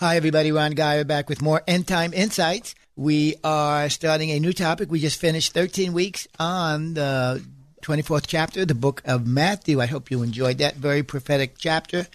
Hi, everybody. Ron Geyer back with more End Time Insights. We are starting a new topic. We just finished 13 weeks on the 24th chapter, the book of Matthew. I hope you enjoyed that very prophetic chapter.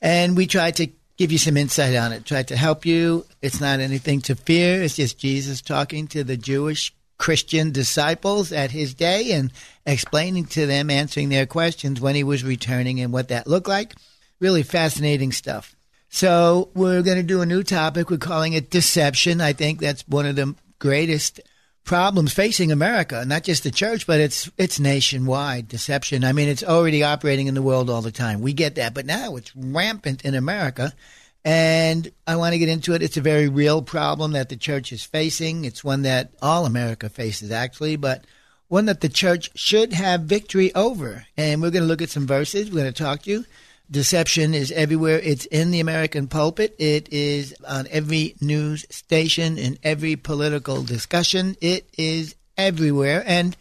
And we tried to give you some insight on it, tried to help you. It's not anything to fear. It's just Jesus talking to the Jewish Christian disciples at his day and explaining to them, answering their questions when he was returning and what that looked like. Really fascinating stuff. So we're going to do a new topic. We're calling it deception. I think that's one of the greatest problems facing America, not just the church, but it's it's nationwide deception. I mean, it's already operating in the world all the time. We get that, but now it's rampant in America. And I want to get into it. It's a very real problem that the church is facing. It's one that all America faces, actually, but one that the church should have victory over. And we're going to look at some verses. We're going to talk to you. Deception is everywhere. It's in the American pulpit. It is on every news station, in every political discussion. It is everywhere. And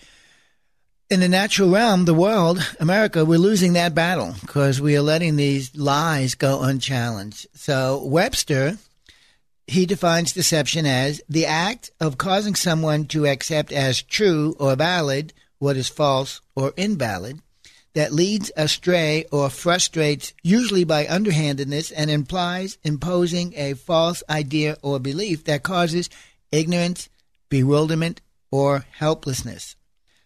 in the natural realm, the world, America, we're losing that battle because we are letting these lies go unchallenged. So Webster, he defines deception as the act of causing someone to accept as true or valid what is false or invalid that leads astray or frustrates, usually by underhandedness, and implies imposing a false idea or belief that causes ignorance, bewilderment, or helplessness.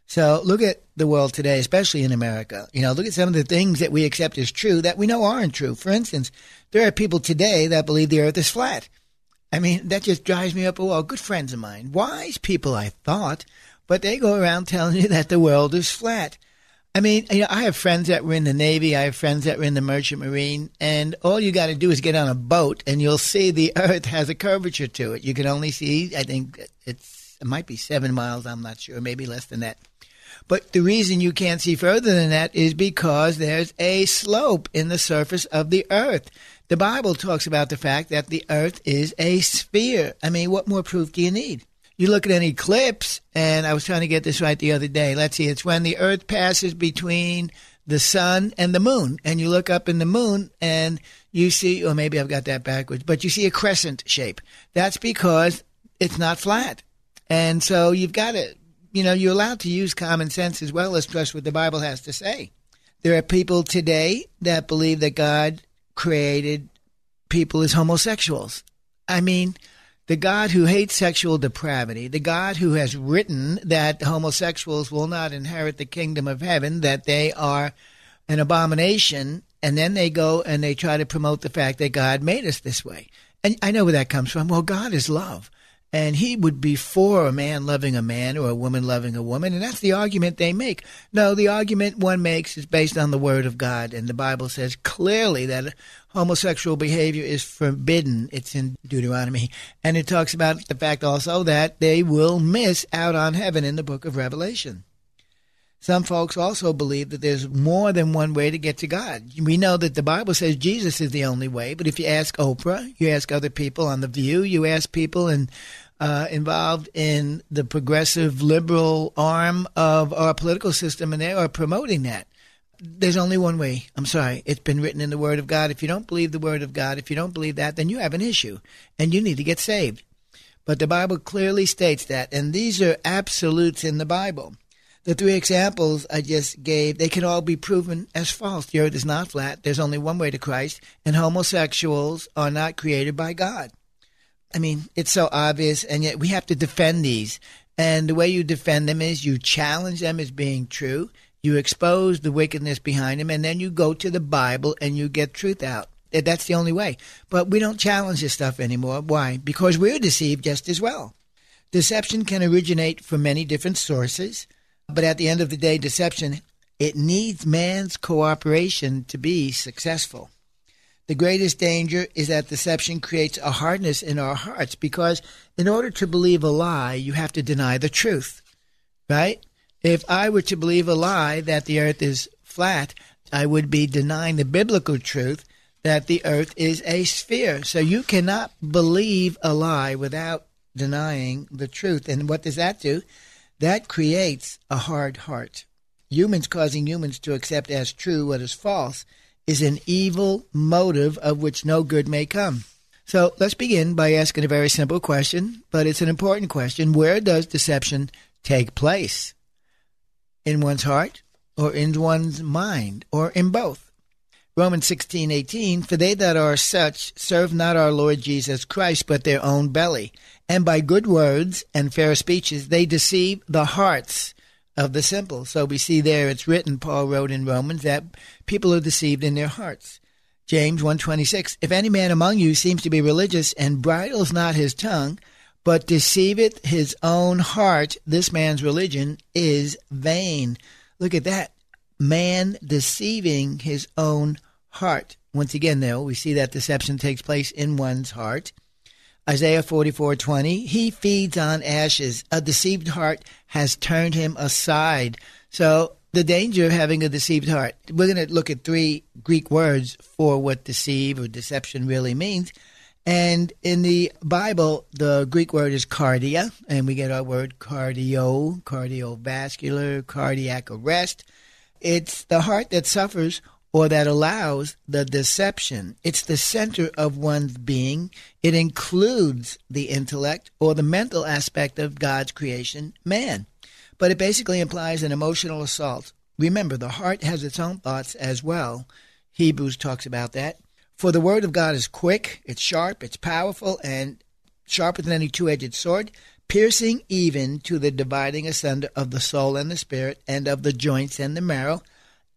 So look at the world today, especially in America. You know, look at some of the things that we accept as true that we know aren't true. For instance, there are people today that believe the earth is flat. I mean, that just drives me up a wall. Good friends of mine, wise people, I thought, but they go around telling you that the world is flat. I mean, you know, I have friends that were in the Navy. I have friends that were in the Merchant Marine, and all you got to do is get on a boat, and you'll see the Earth has a curvature to it. You can only see, I think it's it might be seven miles. I'm not sure, maybe less than that. But the reason you can't see further than that is because there's a slope in the surface of the Earth. The Bible talks about the fact that the Earth is a sphere. I mean, what more proof do you need? You look at an eclipse, and I was trying to get this right the other day. Let's see, it's when the Earth passes between the sun and the moon, and you look up in the moon and you see, or maybe I've got that backwards, but you see a crescent shape. That's because it's not flat. And so you've got to, you know, you're allowed to use common sense as well as trust what the Bible has to say. There are people today that believe that God created people as homosexuals. I mean, the God who hates sexual depravity, the God who has written that homosexuals will not inherit the kingdom of heaven, that they are an abomination, and then they go and they try to promote the fact that God made us this way. And I know where that comes from. Well, God is love. And he would be for a man loving a man or a woman loving a woman. And that's the argument they make. No, the argument one makes is based on the word of God. And the Bible says clearly that homosexual behavior is forbidden. It's in Deuteronomy. And it talks about the fact also that they will miss out on heaven in the book of Revelation. Some folks also believe that there's more than one way to get to God. We know that the Bible says Jesus is the only way, but if you ask Oprah, you ask other people on The View, you ask people in, uh, involved in the progressive liberal arm of our political system, and they are promoting that. There's only one way. I'm sorry. It's been written in the Word of God. If you don't believe the Word of God, if you don't believe that, then you have an issue, and you need to get saved. But the Bible clearly states that, and these are absolutes in the Bible. The three examples I just gave, they can all be proven as false. The earth is not flat. There's only one way to Christ, and homosexuals are not created by God. I mean, it's so obvious, and yet we have to defend these. And the way you defend them is you challenge them as being true, you expose the wickedness behind them, and then you go to the Bible and you get truth out. That's the only way. But we don't challenge this stuff anymore. Why? Because we're deceived just as well. Deception can originate from many different sources, but at the end of the day, deception it needs man's cooperation to be successful. The greatest danger is that deception creates a hardness in our hearts because in order to believe a lie, you have to deny the truth. Right? If I were to believe a lie that the earth is flat, I would be denying the biblical truth that the earth is a sphere. So you cannot believe a lie without denying the truth. And what does that do? That creates a hard heart. Humans causing humans to accept as true what is false is an evil motive of which no good may come. So let's begin by asking a very simple question, but it's an important question. Where does deception take place? In one's heart, or in one's mind, or in both? Romans 16, 18, For they that are such serve not our Lord Jesus Christ, but their own belly. And by good words and fair speeches they deceive the hearts of the simple. So we see there it's written, Paul wrote in Romans, that people are deceived in their hearts. James 126, If any man among you seems to be religious and bridles not his tongue, but deceiveth his own heart, this man's religion is vain. Look at that. Man deceiving his own heart. Once again, though, we see that deception takes place in one's heart. Isaiah 44:20, he feeds on ashes. A deceived heart has turned him aside. So, the danger of having a deceived heart. We're going to look at three Greek words for what deceive or deception really means. And in the Bible, the Greek word is cardia, and we get our word cardio, cardiovascular, cardiac arrest. It's the heart that suffers or that allows the deception. It's the center of one's being. It includes the intellect or the mental aspect of God's creation, man. But it basically implies an emotional assault. Remember, the heart has its own thoughts as well. Hebrews talks about that. For the word of God is quick, it's sharp, it's powerful, and sharper than any two edged sword, piercing even to the dividing asunder of the soul and the spirit, and of the joints and the marrow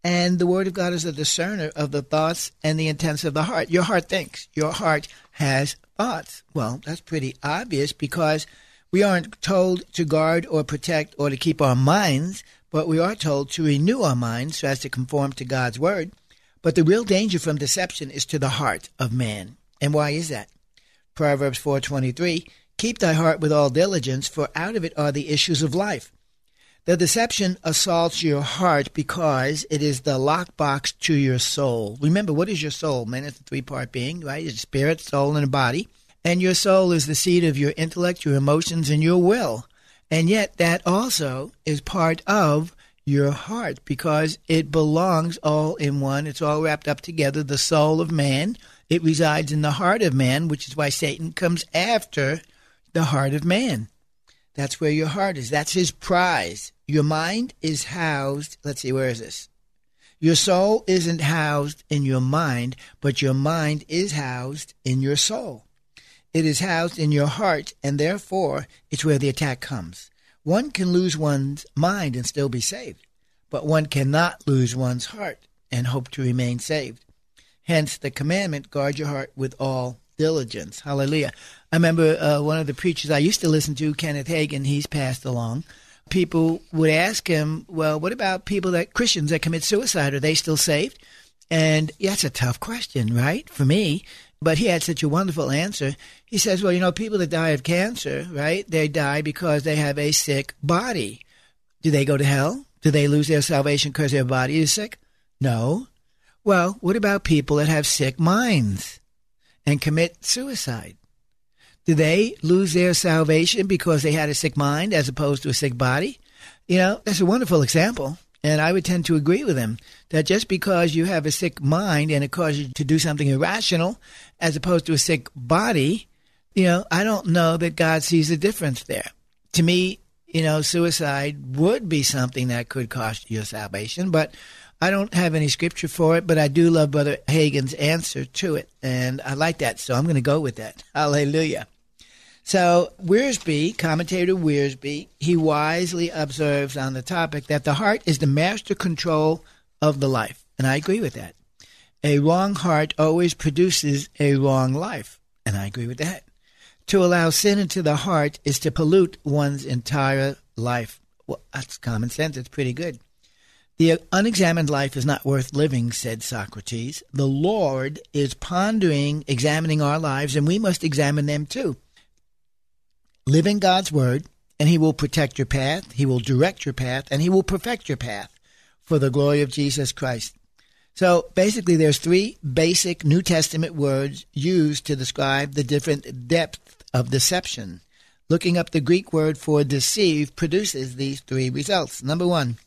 and the Word of God is a discerner of the thoughts and the intents of the heart. Your heart thinks. Your heart has thoughts. Well, that's pretty obvious because we aren't told to guard or protect or to keep our minds, but we are told to renew our minds so as to conform to God's Word. But the real danger from deception is to the heart of man. And why is that? Proverbs 4:23 Keep thy heart with all diligence, for out of it are the issues of life. The deception assaults your heart because it is the lockbox to your soul. Remember, what is your soul? Man, it's a three part being, right? It's spirit, soul, and a body. And your soul is the seat of your intellect, your emotions, and your will. And yet, that also is part of your heart because it belongs all in one. It's all wrapped up together. The soul of man, it resides in the heart of man, which is why Satan comes after the heart of man. That's where your heart is. That's his prize. Your mind is housed. Let's see, where is this? Your soul isn't housed in your mind, but your mind is housed in your soul. It is housed in your heart, and therefore it's where the attack comes. One can lose one's mind and still be saved, but one cannot lose one's heart and hope to remain saved. Hence the commandment guard your heart with all diligence. Hallelujah. I remember uh, one of the preachers I used to listen to, Kenneth Hagin, he's passed along. People would ask him, well, what about people that, Christians that commit suicide? Are they still saved? And yeah, that's a tough question, right? For me. But he had such a wonderful answer. He says, well, you know, people that die of cancer, right? They die because they have a sick body. Do they go to hell? Do they lose their salvation because their body is sick? No. Well, what about people that have sick minds and commit suicide? Do they lose their salvation because they had a sick mind as opposed to a sick body? You know, that's a wonderful example. And I would tend to agree with him that just because you have a sick mind and it causes you to do something irrational as opposed to a sick body, you know, I don't know that God sees a difference there. To me, you know, suicide would be something that could cost your salvation, but I don't have any scripture for it, but I do love Brother Hagin's answer to it, and I like that, so I'm going to go with that. Hallelujah. So, Wiersbe, commentator Wiersbe, he wisely observes on the topic that the heart is the master control of the life, and I agree with that. A wrong heart always produces a wrong life, and I agree with that. To allow sin into the heart is to pollute one's entire life. Well, that's common sense. It's pretty good. The unexamined life is not worth living, said Socrates. The Lord is pondering, examining our lives, and we must examine them too. Live in God's Word, and He will protect your path, He will direct your path, and He will perfect your path for the glory of Jesus Christ. So basically, there's three basic New Testament words used to describe the different depth of deception. Looking up the Greek word for deceive produces these three results. Number one,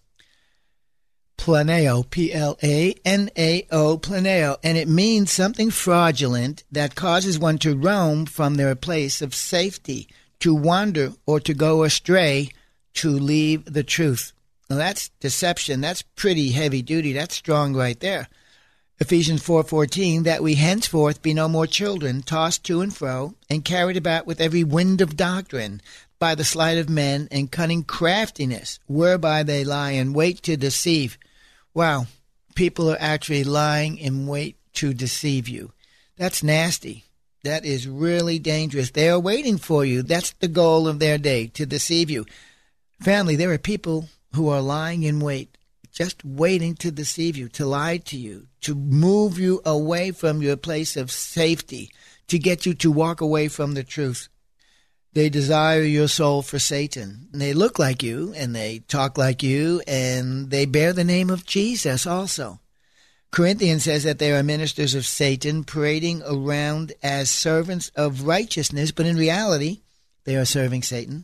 planeo, P L A N A O, planeo, and it means something fraudulent that causes one to roam from their place of safety, to wander or to go astray, to leave the truth. Now that's deception. That's pretty heavy duty. That's strong right there. Ephesians 4:14 that we henceforth be no more children tossed to and fro and carried about with every wind of doctrine by the sleight of men and cunning craftiness whereby they lie in wait to deceive. Wow, people are actually lying in wait to deceive you. That's nasty. That is really dangerous. They are waiting for you. That's the goal of their day to deceive you. Family, there are people who are lying in wait, just waiting to deceive you, to lie to you, to move you away from your place of safety, to get you to walk away from the truth. They desire your soul for Satan. They look like you and they talk like you and they bear the name of Jesus also. Corinthians says that they are ministers of Satan, parading around as servants of righteousness, but in reality, they are serving Satan.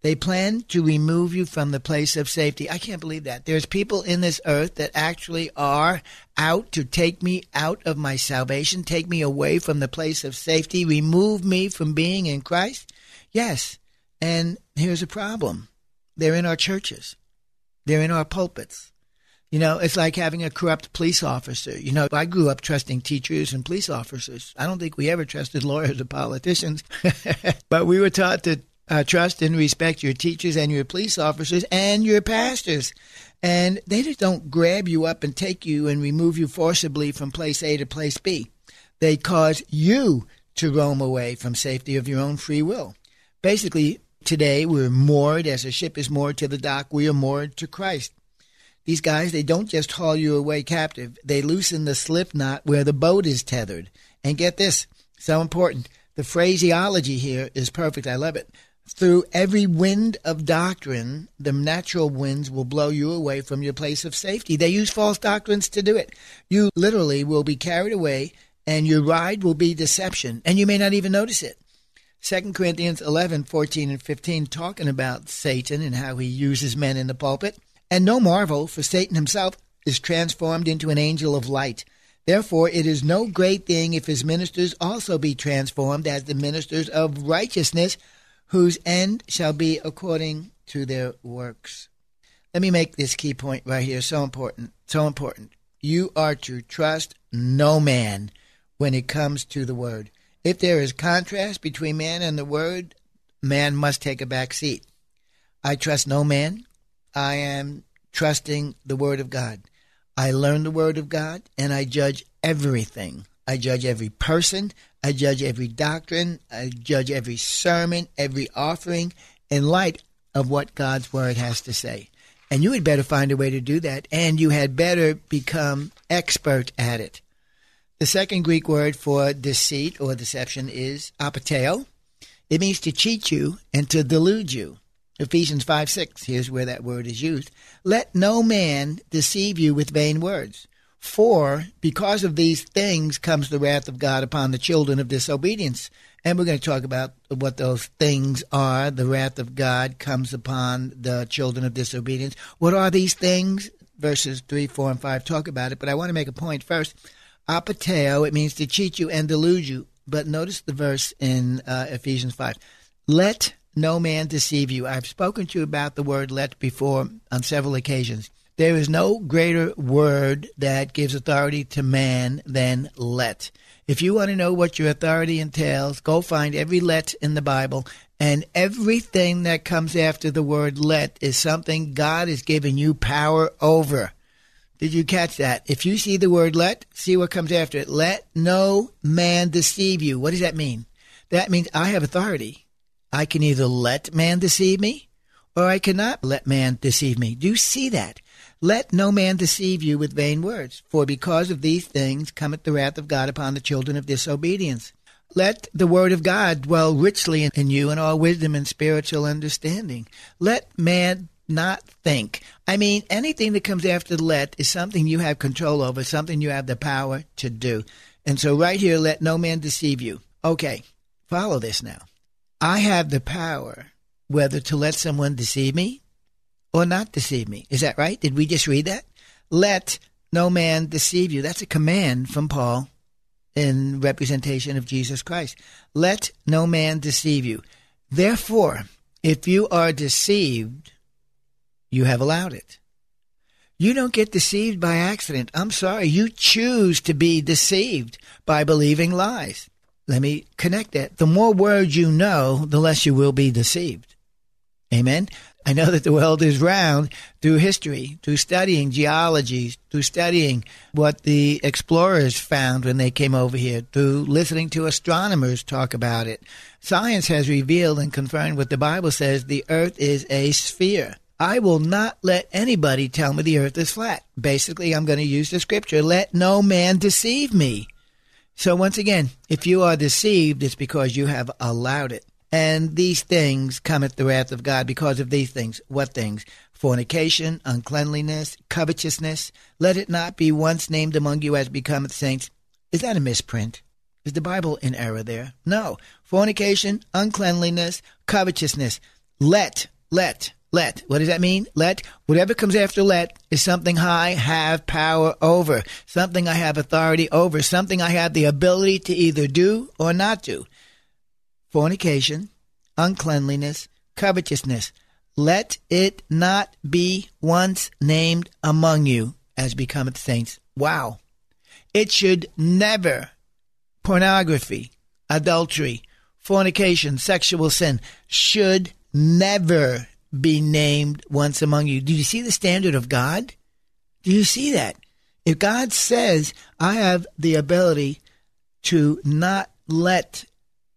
They plan to remove you from the place of safety. I can't believe that. There's people in this earth that actually are out to take me out of my salvation, take me away from the place of safety, remove me from being in Christ. Yes. And here's a problem. They're in our churches. They're in our pulpits. You know, it's like having a corrupt police officer. You know, I grew up trusting teachers and police officers. I don't think we ever trusted lawyers or politicians, but we were taught to uh, trust and respect your teachers and your police officers and your pastors. And they just don't grab you up and take you and remove you forcibly from place A to place B. They cause you to roam away from safety of your own free will. Basically, today we're moored as a ship is moored to the dock, we are moored to Christ. These guys, they don't just haul you away captive, they loosen the slip knot where the boat is tethered. And get this, so important. The phraseology here is perfect. I love it. Through every wind of doctrine, the natural winds will blow you away from your place of safety. They use false doctrines to do it. You literally will be carried away, and your ride will be deception, and you may not even notice it. 2 Corinthians 11, 14, and 15, talking about Satan and how he uses men in the pulpit. And no marvel, for Satan himself is transformed into an angel of light. Therefore, it is no great thing if his ministers also be transformed as the ministers of righteousness whose end shall be according to their works. Let me make this key point right here. So important. So important. You are to trust no man when it comes to the word. If there is contrast between man and the word, man must take a back seat. I trust no man. I am trusting the word of God. I learn the word of God and I judge everything. I judge every person. I judge every doctrine, I judge every sermon, every offering in light of what God's word has to say. And you had better find a way to do that, and you had better become expert at it. The second Greek word for deceit or deception is apateo. It means to cheat you and to delude you. Ephesians 5 6, here's where that word is used. Let no man deceive you with vain words. For because of these things comes the wrath of God upon the children of disobedience. And we're going to talk about what those things are. The wrath of God comes upon the children of disobedience. What are these things? Verses 3, 4, and 5 talk about it. But I want to make a point first. Apateo, it means to cheat you and delude you. But notice the verse in uh, Ephesians 5. Let no man deceive you. I've spoken to you about the word let before on several occasions. There is no greater word that gives authority to man than let. If you want to know what your authority entails, go find every let in the Bible, and everything that comes after the word let is something God has given you power over. Did you catch that? If you see the word let, see what comes after it. Let no man deceive you. What does that mean? That means I have authority. I can either let man deceive me or I cannot let man deceive me. Do you see that? Let no man deceive you with vain words, for because of these things cometh the wrath of God upon the children of disobedience. Let the word of God dwell richly in you in all wisdom and spiritual understanding. Let man not think. I mean, anything that comes after let is something you have control over, something you have the power to do. And so, right here, let no man deceive you. Okay, follow this now. I have the power whether to let someone deceive me or not deceive me. Is that right? Did we just read that? Let no man deceive you. That's a command from Paul in representation of Jesus Christ. Let no man deceive you. Therefore, if you are deceived, you have allowed it. You don't get deceived by accident. I'm sorry. You choose to be deceived by believing lies. Let me connect that. The more words you know, the less you will be deceived. Amen. I know that the world is round through history, through studying geology, through studying what the explorers found when they came over here, through listening to astronomers talk about it. Science has revealed and confirmed what the Bible says the earth is a sphere. I will not let anybody tell me the earth is flat. Basically, I'm going to use the scripture let no man deceive me. So, once again, if you are deceived, it's because you have allowed it. And these things cometh the wrath of God because of these things. What things? Fornication, uncleanliness, covetousness. Let it not be once named among you as becometh saints. Is that a misprint? Is the Bible in error there? No. Fornication, uncleanliness, covetousness. Let, let, let. What does that mean? Let. Whatever comes after let is something I have power over, something I have authority over, something I have the ability to either do or not do fornication, uncleanliness, covetousness. Let it not be once named among you as becometh saints. Wow. It should never, pornography, adultery, fornication, sexual sin, should never be named once among you. Do you see the standard of God? Do you see that? If God says, I have the ability to not let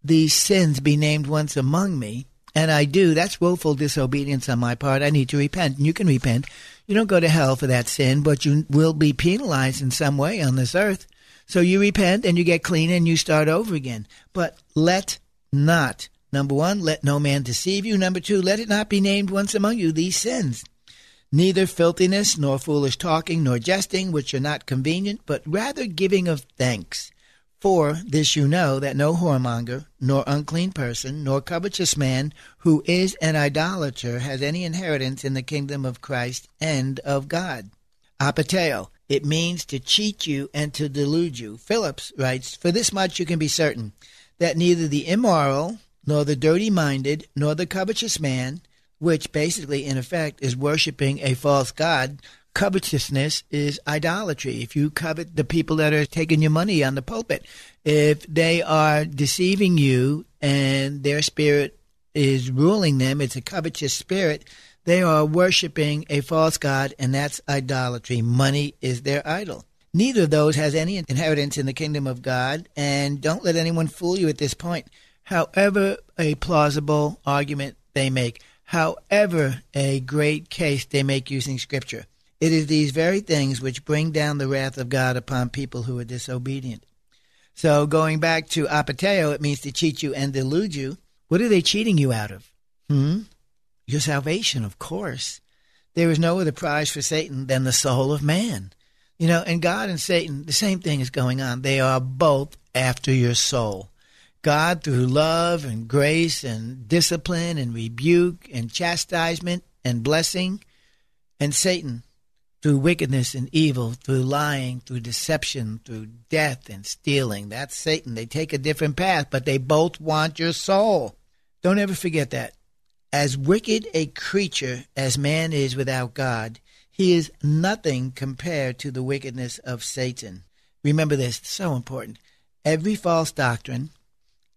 these sins be named once among me, and I do, that's willful disobedience on my part. I need to repent. And you can repent. You don't go to hell for that sin, but you will be penalized in some way on this earth. So you repent and you get clean and you start over again. But let not, number one, let no man deceive you. Number two, let it not be named once among you these sins. Neither filthiness, nor foolish talking, nor jesting, which are not convenient, but rather giving of thanks. For this you know that no whoremonger, nor unclean person, nor covetous man who is an idolater has any inheritance in the kingdom of Christ and of God. Apateo. It means to cheat you and to delude you. Phillips writes, For this much you can be certain, that neither the immoral, nor the dirty minded, nor the covetous man, which basically, in effect, is worshiping a false God, covetousness is idolatry. If you covet the people that are taking your money on the pulpit, if they are deceiving you and their spirit is ruling them, it's a covetous spirit, they are worshiping a false god, and that's idolatry. Money is their idol. Neither of those has any inheritance in the kingdom of God, and don't let anyone fool you at this point. However, a plausible argument they make, however, a great case they make using Scripture. It is these very things which bring down the wrath of God upon people who are disobedient. So going back to apateo, it means to cheat you and delude you. What are they cheating you out of? Hmm? Your salvation, of course. There is no other prize for Satan than the soul of man. You know, and God and Satan, the same thing is going on. They are both after your soul. God, through love and grace and discipline and rebuke and chastisement and blessing, and Satan, through wickedness and evil, through lying, through deception, through death and stealing. That's Satan. They take a different path, but they both want your soul. Don't ever forget that. As wicked a creature as man is without God, he is nothing compared to the wickedness of Satan. Remember this, so important. Every false doctrine,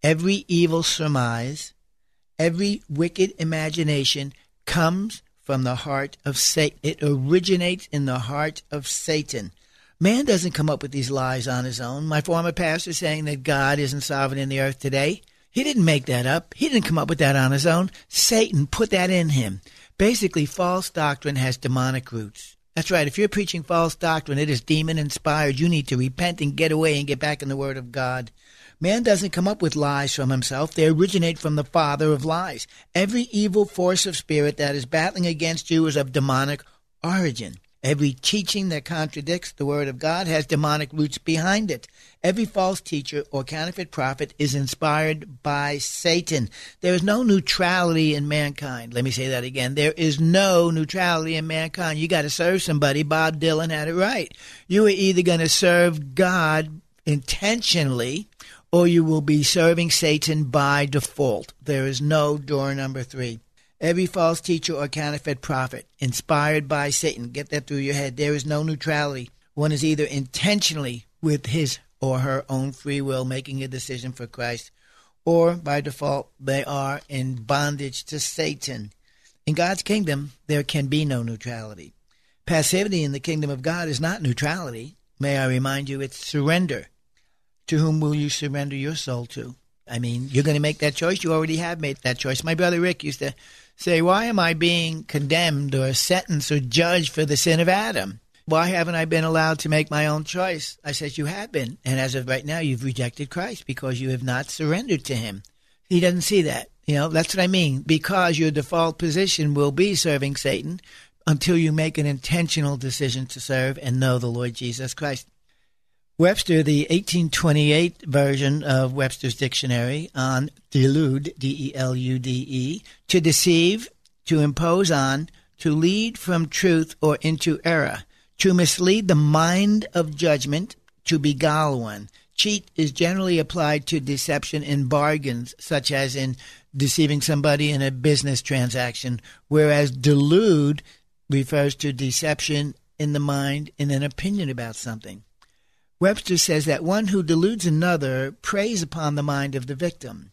every evil surmise, every wicked imagination comes from the heart of Satan. It originates in the heart of Satan. Man doesn't come up with these lies on his own. My former pastor saying that God isn't sovereign in the earth today. He didn't make that up. He didn't come up with that on his own. Satan put that in him. Basically, false doctrine has demonic roots. That's right. If you're preaching false doctrine, it is demon inspired. You need to repent and get away and get back in the Word of God. Man doesn't come up with lies from himself. They originate from the father of lies. Every evil force of spirit that is battling against you is of demonic origin. Every teaching that contradicts the Word of God has demonic roots behind it. Every false teacher or counterfeit prophet is inspired by Satan. There is no neutrality in mankind. Let me say that again. There is no neutrality in mankind. You got to serve somebody. Bob Dylan had it right. You are either going to serve God intentionally or you will be serving Satan by default. There is no door number three. Every false teacher or counterfeit prophet inspired by Satan, get that through your head. There is no neutrality. One is either intentionally with his or her own free will making a decision for Christ, or by default, they are in bondage to Satan. In God's kingdom, there can be no neutrality. Passivity in the kingdom of God is not neutrality. May I remind you, it's surrender. To whom will you surrender your soul to? I mean, you're going to make that choice. You already have made that choice. My brother Rick used to say, Why am I being condemned or sentenced or judged for the sin of Adam? Why haven't I been allowed to make my own choice? I said, You have been. And as of right now, you've rejected Christ because you have not surrendered to him. He doesn't see that. You know, that's what I mean. Because your default position will be serving Satan until you make an intentional decision to serve and know the Lord Jesus Christ. Webster, the 1828 version of Webster's dictionary on delude, D E L U D E, to deceive, to impose on, to lead from truth or into error, to mislead the mind of judgment, to beguile one. Cheat is generally applied to deception in bargains, such as in deceiving somebody in a business transaction, whereas delude refers to deception in the mind in an opinion about something. Webster says that one who deludes another preys upon the mind of the victim.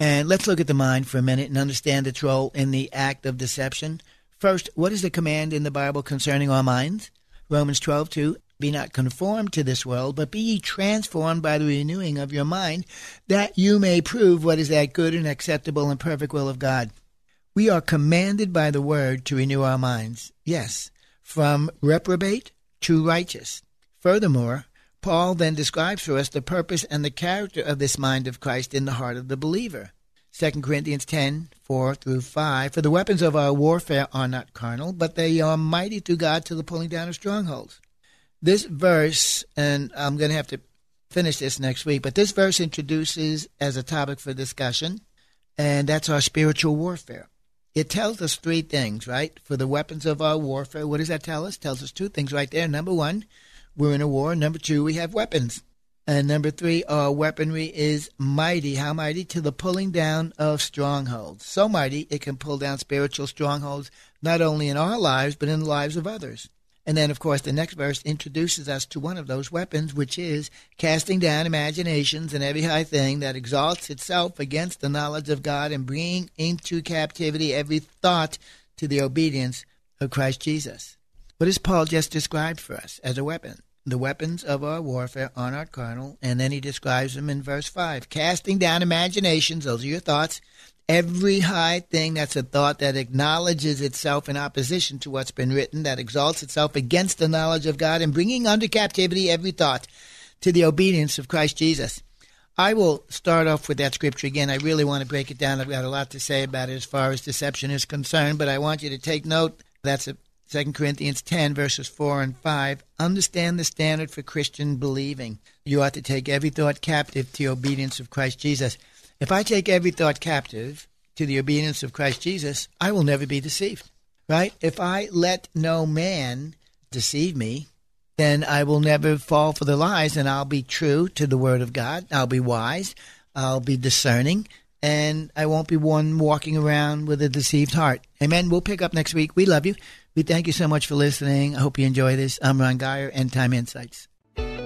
And let's look at the mind for a minute and understand its role in the act of deception. First, what is the command in the Bible concerning our minds? Romans 12:2 Be not conformed to this world, but be ye transformed by the renewing of your mind, that you may prove what is that good and acceptable and perfect will of God. We are commanded by the word to renew our minds. Yes, from reprobate to righteous. Furthermore, Paul then describes for us the purpose and the character of this mind of Christ in the heart of the believer. 2 Corinthians 10, 4 through 5. For the weapons of our warfare are not carnal, but they are mighty through God to the pulling down of strongholds. This verse, and I'm going to have to finish this next week, but this verse introduces as a topic for discussion, and that's our spiritual warfare. It tells us three things, right? For the weapons of our warfare, what does that tell us? It tells us two things right there. Number one, we're in a war. Number two, we have weapons. And number three, our weaponry is mighty. How mighty? To the pulling down of strongholds. So mighty, it can pull down spiritual strongholds, not only in our lives, but in the lives of others. And then, of course, the next verse introduces us to one of those weapons, which is casting down imaginations and every high thing that exalts itself against the knowledge of God and bringing into captivity every thought to the obedience of Christ Jesus. What has Paul just described for us as a weapon? The weapons of our warfare are not carnal. And then he describes them in verse 5 casting down imaginations, those are your thoughts, every high thing that's a thought that acknowledges itself in opposition to what's been written, that exalts itself against the knowledge of God, and bringing under captivity every thought to the obedience of Christ Jesus. I will start off with that scripture again. I really want to break it down. I've got a lot to say about it as far as deception is concerned, but I want you to take note. That's a 2 Corinthians 10, verses 4 and 5, understand the standard for Christian believing. You ought to take every thought captive to obedience of Christ Jesus. If I take every thought captive to the obedience of Christ Jesus, I will never be deceived. Right? If I let no man deceive me, then I will never fall for the lies and I'll be true to the Word of God. I'll be wise. I'll be discerning and I won't be one walking around with a deceived heart. Amen. We'll pick up next week. We love you. We thank you so much for listening. I hope you enjoy this. I'm Ron Geyer, End Time Insights.